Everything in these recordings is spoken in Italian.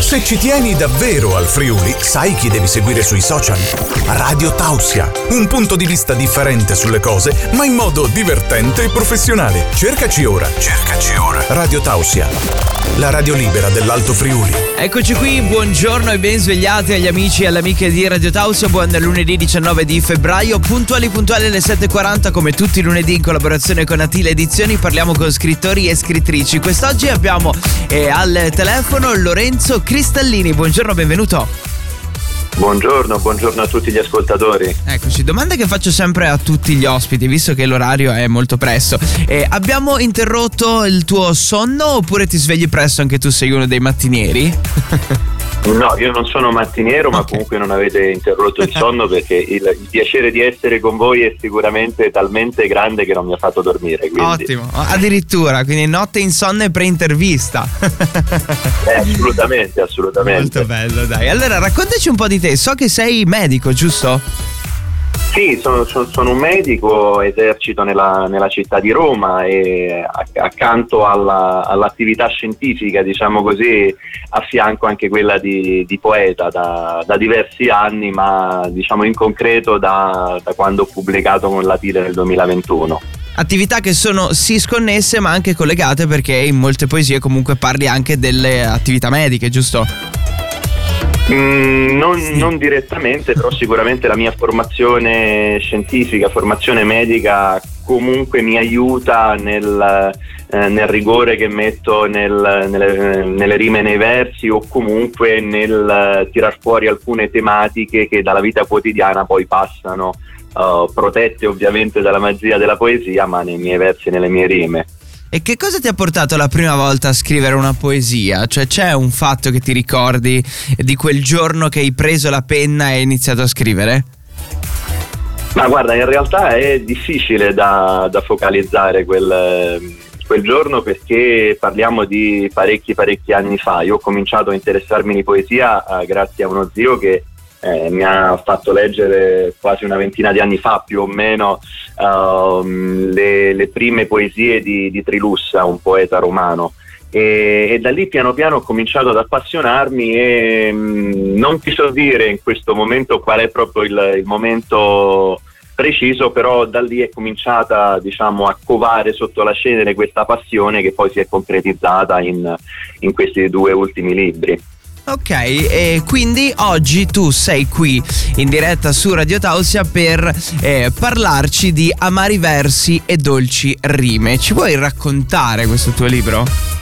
Se ci tieni davvero al Friuli, sai chi devi seguire sui social? Radio Tausia, un punto di vista differente sulle cose, ma in modo divertente e professionale. Cercaci ora, cercaci ora. Radio Tausia, la radio libera dell'Alto Friuli. Eccoci qui, buongiorno e ben svegliati agli amici e alle amiche di Radio Tausia. Buon lunedì 19 di febbraio, puntuali puntuali alle 7.40 come tutti i lunedì in collaborazione con Atile Edizioni. Parliamo con scrittori e scrittrici. Quest'oggi abbiamo eh, al telefono Lorenzo Cristallini. Buongiorno, benvenuto. Buongiorno, buongiorno a tutti gli ascoltatori. Eccoci, domanda che faccio sempre a tutti gli ospiti, visto che l'orario è molto presto. Eh, abbiamo interrotto il tuo sonno oppure ti svegli presto anche tu sei uno dei mattinieri? No, io non sono mattiniero, ma comunque non avete interrotto il sonno perché il, il, piacere di essere con voi è sicuramente talmente grande che non mi ha fatto dormire. Quindi. Ottimo, addirittura, quindi notte insonne pre-intervista. eh, assolutamente, assolutamente. Molto bello, dai. Allora, raccontaci un po' di te. So che sei medico, giusto? Sì, sono, sono, un medico, esercito nella, nella, città di Roma e accanto alla, all'attività scientifica, diciamo così, affianco anche quella di, di poeta da, da, diversi anni, ma diciamo in concreto da, da quando ho pubblicato con la Tile nel 2021 attività che sono sì sconnesse ma anche collegate perché in molte poesie comunque parli anche delle attività mediche, giusto? Mm, non, non, direttamente, però sicuramente la mia formazione scientifica, formazione medica comunque mi aiuta nel, eh, nel rigore che metto nel, nelle, nelle, rime e nei versi o comunque nel tirar fuori alcune tematiche che dalla vita quotidiana poi passano, uh, protette ovviamente dalla magia della poesia, ma nei miei versi e nelle mie rime. E che cosa ti ha portato la prima volta a scrivere una poesia? Cioè c'è un fatto che ti ricordi di quel giorno che hai preso la penna e hai iniziato a scrivere? Ma guarda, in realtà è difficile da, da focalizzare quel, quel, giorno perché parliamo di parecchi parecchi anni fa. Io ho cominciato a interessarmi di poesia eh, grazie a uno zio che eh, mi ha fatto leggere quasi una ventina di anni fa più o meno uh, le, le, prime poesie di, di, Trilussa, un poeta romano. E, e, da lì piano piano ho cominciato ad appassionarmi e mh, mm, non ti so dire in questo momento qual è proprio il, il momento preciso, però da lì è cominciata diciamo, a covare sotto la cenere questa passione che poi si è concretizzata in, in questi due ultimi libri. Ok, e quindi oggi tu sei qui in diretta su Radio Tausia per eh, parlarci di amari versi e dolci rime. Ci vuoi raccontare questo tuo libro?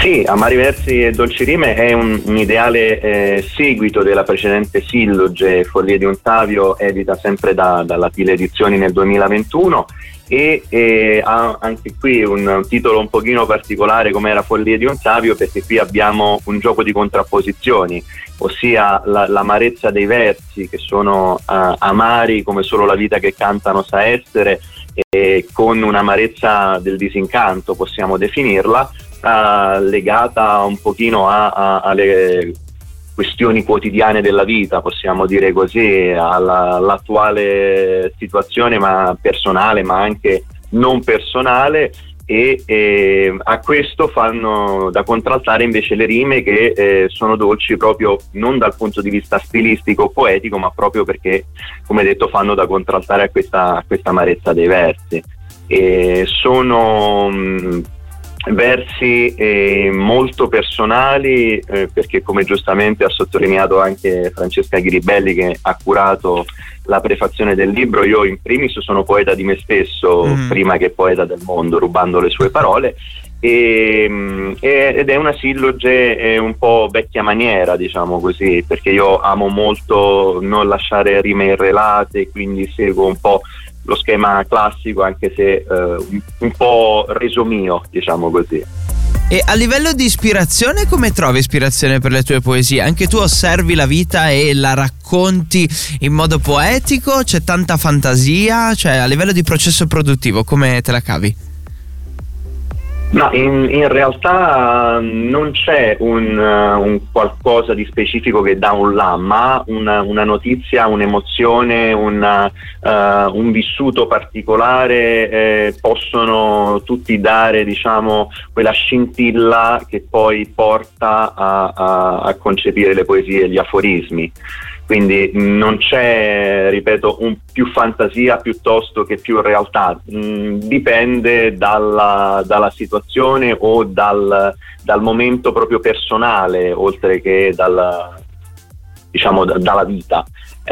Sì, Amari versi e dolci rime è un, un ideale eh, seguito della precedente silloge Follie di Ottavio, edita sempre da, dalla Pile Edizioni nel 2021 e eh, ha anche qui un titolo un pochino particolare come era Follie di un Savio perché qui abbiamo un gioco di contrapposizioni ossia la, l'amarezza dei versi che sono uh, amari come solo la vita che cantano sa essere e con un'amarezza del disincanto possiamo definirla uh, legata un pochino alle questioni quotidiane della vita, possiamo dire così, alla, all'attuale situazione ma personale ma anche non personale e eh, a questo fanno da contraltare invece le rime che eh, sono dolci proprio non dal punto di vista stilistico o poetico ma proprio perché come detto fanno da contraltare a questa, a questa amarezza dei versi. E sono mh, versi eh, molto personali eh, perché come giustamente ha sottolineato anche Francesca Ghiribelli che ha curato la prefazione del libro io in primis sono poeta di me stesso mm. prima che poeta del mondo rubando le sue parole e, ed è una silloge un po' vecchia maniera diciamo così perché io amo molto non lasciare rime irrelate quindi seguo un po' lo schema classico, anche se eh, un, un po' reso mio, diciamo così. E a livello di ispirazione, come trovi ispirazione per le tue poesie? Anche tu osservi la vita e la racconti in modo poetico? C'è tanta fantasia? Cioè, a livello di processo produttivo, come te la cavi? No, in, in, realtà non c'è un, un, qualcosa di specifico che dà un là, ma una, una notizia, un'emozione, una, uh, un vissuto particolare eh, possono tutti dare diciamo, quella scintilla che poi porta a, a, a concepire le poesie e gli aforismi quindi non c'è, ripeto, più fantasia piuttosto che più realtà, mm, dipende dalla, dalla, situazione o dal, dal, momento proprio personale, oltre che dal, diciamo, d- dalla vita,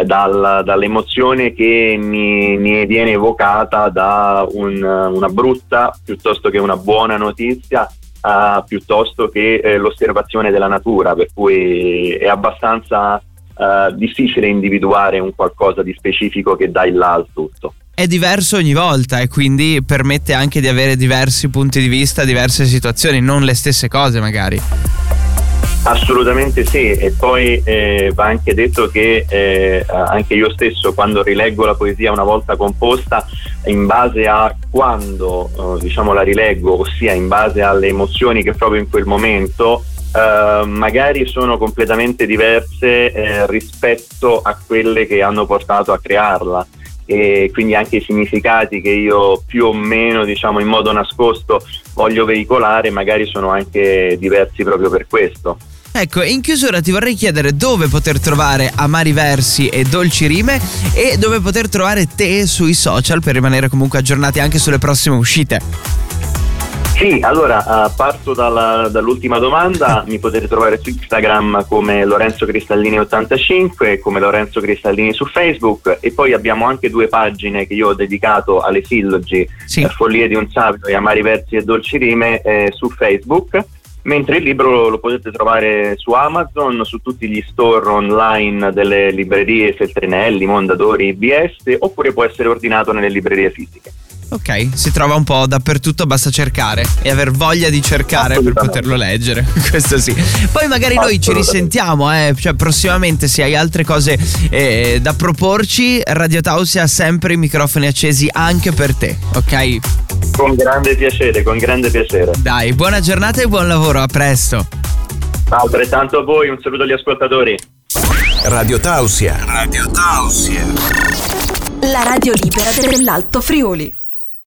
dal, dall'emozione che mi, mi, viene evocata da un, una brutta piuttosto che una buona notizia. Uh, piuttosto che eh, l'osservazione della natura, per cui è abbastanza uh, difficile individuare un qualcosa di specifico che dà il là al tutto. È diverso ogni volta e quindi permette anche di avere diversi punti di vista, diverse situazioni, non le stesse cose magari. Assolutamente sì, e poi eh, va anche detto che eh, anche io stesso quando rileggo la poesia una volta composta, in base a quando eh, diciamo, la rileggo, ossia in base alle emozioni che provo in quel momento, Uh, magari sono completamente diverse eh, rispetto a quelle che hanno portato a crearla e quindi anche i significati che io più o meno diciamo in modo nascosto voglio veicolare magari sono anche diversi proprio per questo. Ecco, in chiusura ti vorrei chiedere dove poter trovare Amari Versi e Dolci Rime e dove poter trovare te sui social per rimanere comunque aggiornati anche sulle prossime uscite. Sì, allora uh, parto dalla, dall'ultima domanda, mi potete trovare su Instagram come Lorenzo Cristallini85, come Lorenzo Cristallini su Facebook e poi abbiamo anche due pagine che io ho dedicato alle sillogi, sì. eh, Follie di un Sabio e Amari Versi e Dolci Rime eh, su Facebook mentre il libro lo potete trovare su Amazon, su tutti gli store online delle librerie Feltrinelli, Mondadori, IBS oppure può essere ordinato nelle librerie fisiche. Ok, si trova un po' dappertutto, basta cercare e aver voglia di cercare per poterlo leggere. Questo sì. Poi magari noi ci risentiamo, eh, cioè prossimamente se hai altre cose eh, da proporci, Radio Tausia ha sempre i microfoni accesi anche per te, ok? Con grande piacere, con grande piacere. Dai, buona giornata e buon lavoro, a presto. Altrettanto a voi, un saluto agli ascoltatori. Radio Tausia. Radio Tausia. La radio libera dell'Alto Friuli.